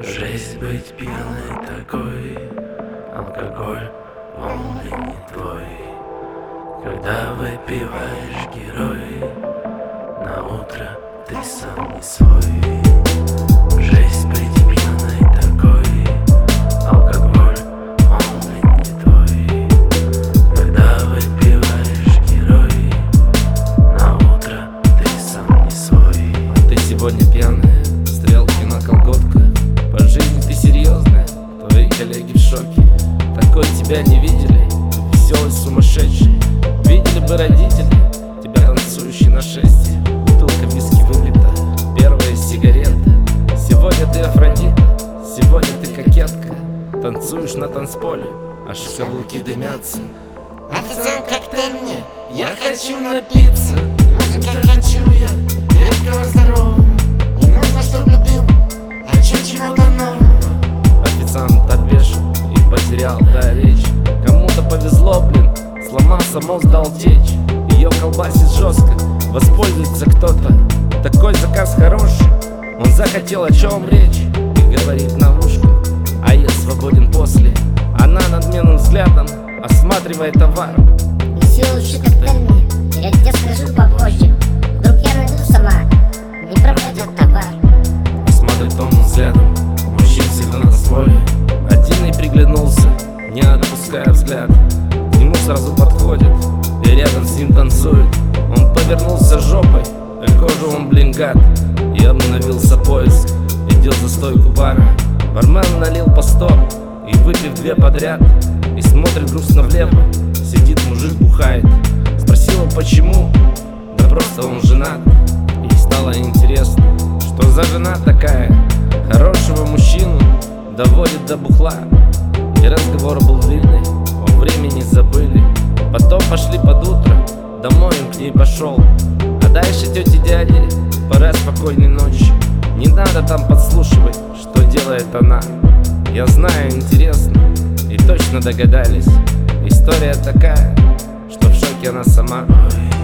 Жесть быть пьяной такой Алкоголь, он ли не твой. Когда выпиваешь герой На утро ты сам не свой. Жесть быть пьяной такой Алкоголь, он ли не твой. Когда выпиваешь герой На утро ты сам не свой. Ты сегодня пьяная, Такой тебя не видели, веселый сумасшедший. Видели бы родители, тебя танцующий на шесте. Бутылка виски вылита, первая сигарета. Сегодня ты Афродита, сегодня ты кокетка. Танцуешь на танцполе, аж каблуки дымятся. Официант, коктейль мне, Я хочу напиться потерял да речь. Кому-то повезло, блин, сломался мост, дал течь. Ее колбасит жестко, воспользуется кто-то. Такой заказ хороший, он захотел о чем речь. И говорит на ушко, а я свободен после. Она надменным взглядом осматривает товар. Веселый коктейль мне, я тебе скажу попозже. Вдруг я найду сама, не пропадет товар. Смотрит томным взглядом Мужчин всегда на и приглянулся Не отпуская взгляд. К нему сразу подходит И рядом с ним танцует. Он повернулся жопой а Кожу он блин гад И обновился поиск Идет за стойку бара. Бармен налил по сто И выпив две подряд И смотрит грустно влево. Сидит мужик бухает. Спросила почему? Да просто он женат. И стало интересно Что за жена такая? Хорошего мужчину Доводит до бухла. И разговор был длинный О времени забыли. Потом пошли под утро Домой он к ней пошел. А дальше тети дяди Пора спокойной ночи. Не надо там подслушивать Что делает она. Я знаю, интересно И точно догадались. История такая Что в шоке она сама. Ой,